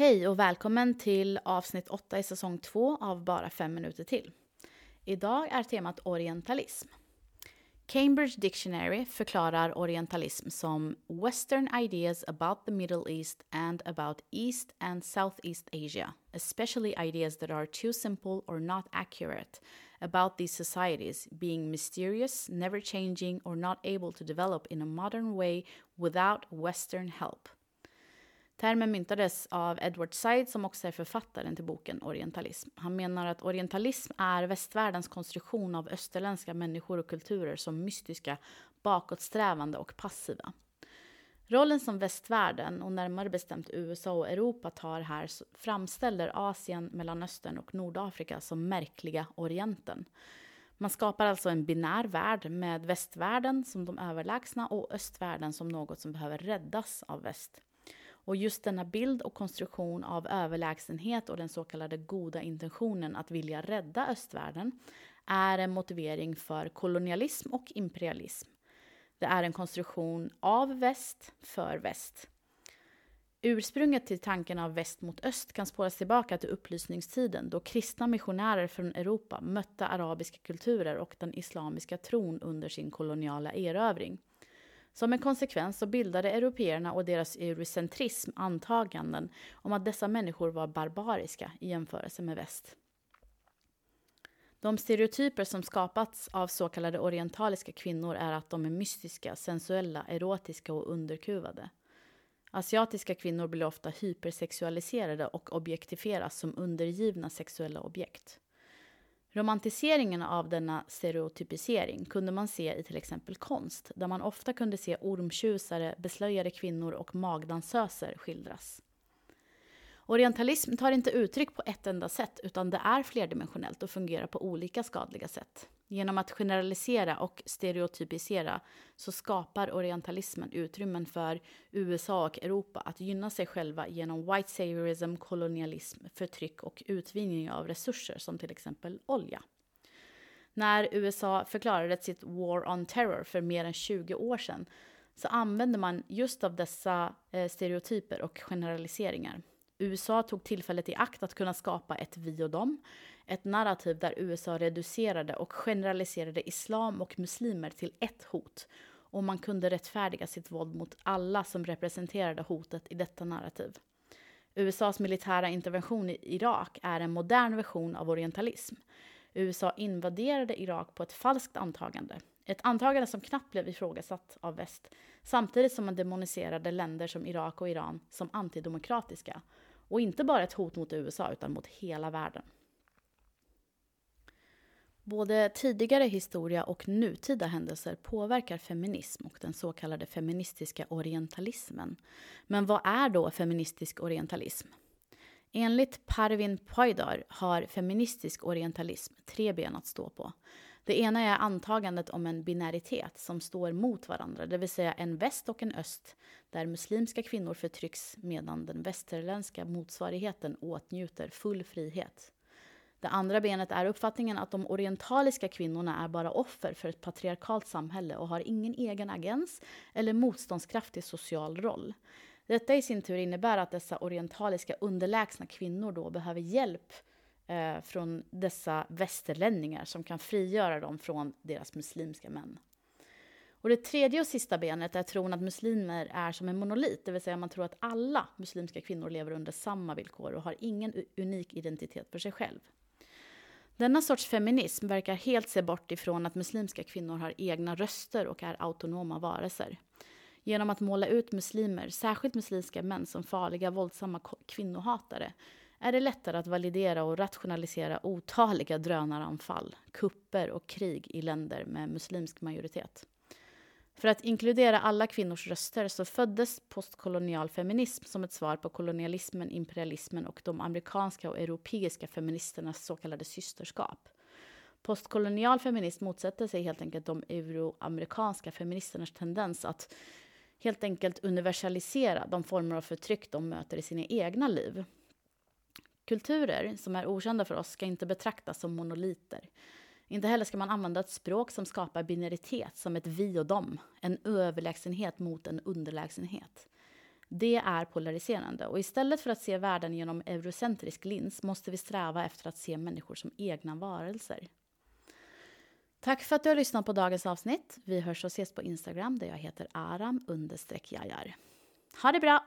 Hej och välkommen till avsnitt 8 i säsong 2 av Bara 5 minuter till. Idag är temat orientalism. Cambridge Dictionary förklarar orientalism som Western ideas about the Middle East and about East and Southeast Asia, especially ideas that are too simple or not accurate about these societies being mysterious, never changing, or not able to develop in a modern way without Western help. Termen myntades av Edward Said som också är författaren till boken Orientalism. Han menar att orientalism är västvärldens konstruktion av österländska människor och kulturer som mystiska, bakåtsträvande och passiva. Rollen som västvärlden, och närmare bestämt USA och Europa, tar här framställer Asien, Mellanöstern och Nordafrika som märkliga Orienten. Man skapar alltså en binär värld med västvärlden som de överlägsna och östvärlden som något som behöver räddas av väst. Och just denna bild och konstruktion av överlägsenhet och den så kallade goda intentionen att vilja rädda östvärlden är en motivering för kolonialism och imperialism. Det är en konstruktion av väst för väst. Ursprunget till tanken av väst mot öst kan spåras tillbaka till upplysningstiden då kristna missionärer från Europa mötte arabiska kulturer och den islamiska tron under sin koloniala erövring. Som en konsekvens så bildade européerna och deras eurocentrism antaganden om att dessa människor var barbariska i jämförelse med väst. De stereotyper som skapats av så kallade orientaliska kvinnor är att de är mystiska, sensuella, erotiska och underkuvade. Asiatiska kvinnor blir ofta hypersexualiserade och objektifieras som undergivna sexuella objekt. Romantiseringen av denna stereotypisering kunde man se i till exempel konst, där man ofta kunde se ormtjusare, beslöjade kvinnor och magdansöser skildras. Orientalism tar inte uttryck på ett enda sätt, utan det är flerdimensionellt och fungerar på olika skadliga sätt. Genom att generalisera och stereotypisera så skapar orientalismen utrymmen för USA och Europa att gynna sig själva genom white saviorism, kolonialism, förtryck och utvinning av resurser som till exempel olja. När USA förklarade sitt War on Terror för mer än 20 år sedan så använde man just av dessa eh, stereotyper och generaliseringar. USA tog tillfället i akt att kunna skapa ett vi och dem, ett narrativ där USA reducerade och generaliserade islam och muslimer till ett hot och man kunde rättfärdiga sitt våld mot alla som representerade hotet i detta narrativ. USAs militära intervention i Irak är en modern version av orientalism. USA invaderade Irak på ett falskt antagande. Ett antagande som knappt blev ifrågasatt av väst, samtidigt som man demoniserade länder som Irak och Iran som antidemokratiska. Och inte bara ett hot mot USA, utan mot hela världen. Både tidigare historia och nutida händelser påverkar feminism och den så kallade feministiska orientalismen. Men vad är då feministisk orientalism? Enligt Parvin Pojdar har feministisk orientalism tre ben att stå på. Det ena är antagandet om en binäritet som står mot varandra, det vill säga en väst och en öst, där muslimska kvinnor förtrycks medan den västerländska motsvarigheten åtnjuter full frihet. Det andra benet är uppfattningen att de orientaliska kvinnorna är bara offer för ett patriarkalt samhälle och har ingen egen agens eller motståndskraftig social roll. Detta i sin tur innebär att dessa orientaliska underlägsna kvinnor då behöver hjälp eh, från dessa västerlänningar som kan frigöra dem från deras muslimska män. Och det tredje och sista benet är tron att muslimer är som en monolit, det vill säga man tror att alla muslimska kvinnor lever under samma villkor och har ingen unik identitet för sig själv. Denna sorts feminism verkar helt se bort ifrån att muslimska kvinnor har egna röster och är autonoma varelser. Genom att måla ut muslimer, särskilt muslimska män, som farliga, våldsamma kvinnohatare är det lättare att validera och rationalisera otaliga drönaranfall, kupper och krig i länder med muslimsk majoritet. För att inkludera alla kvinnors röster så föddes postkolonial feminism som ett svar på kolonialismen, imperialismen och de amerikanska och europeiska feministernas så kallade systerskap. Postkolonial feminism motsätter sig helt enkelt de euroamerikanska feministernas tendens att helt enkelt universalisera de former av förtryck de möter i sina egna liv. Kulturer som är okända för oss ska inte betraktas som monoliter. Inte heller ska man använda ett språk som skapar binaritet som ett vi och dem, en överlägsenhet mot en underlägsenhet. Det är polariserande och istället för att se världen genom eurocentrisk lins måste vi sträva efter att se människor som egna varelser. Tack för att du har lyssnat på dagens avsnitt. Vi hörs och ses på Instagram där jag heter aram jajar. Ha det bra!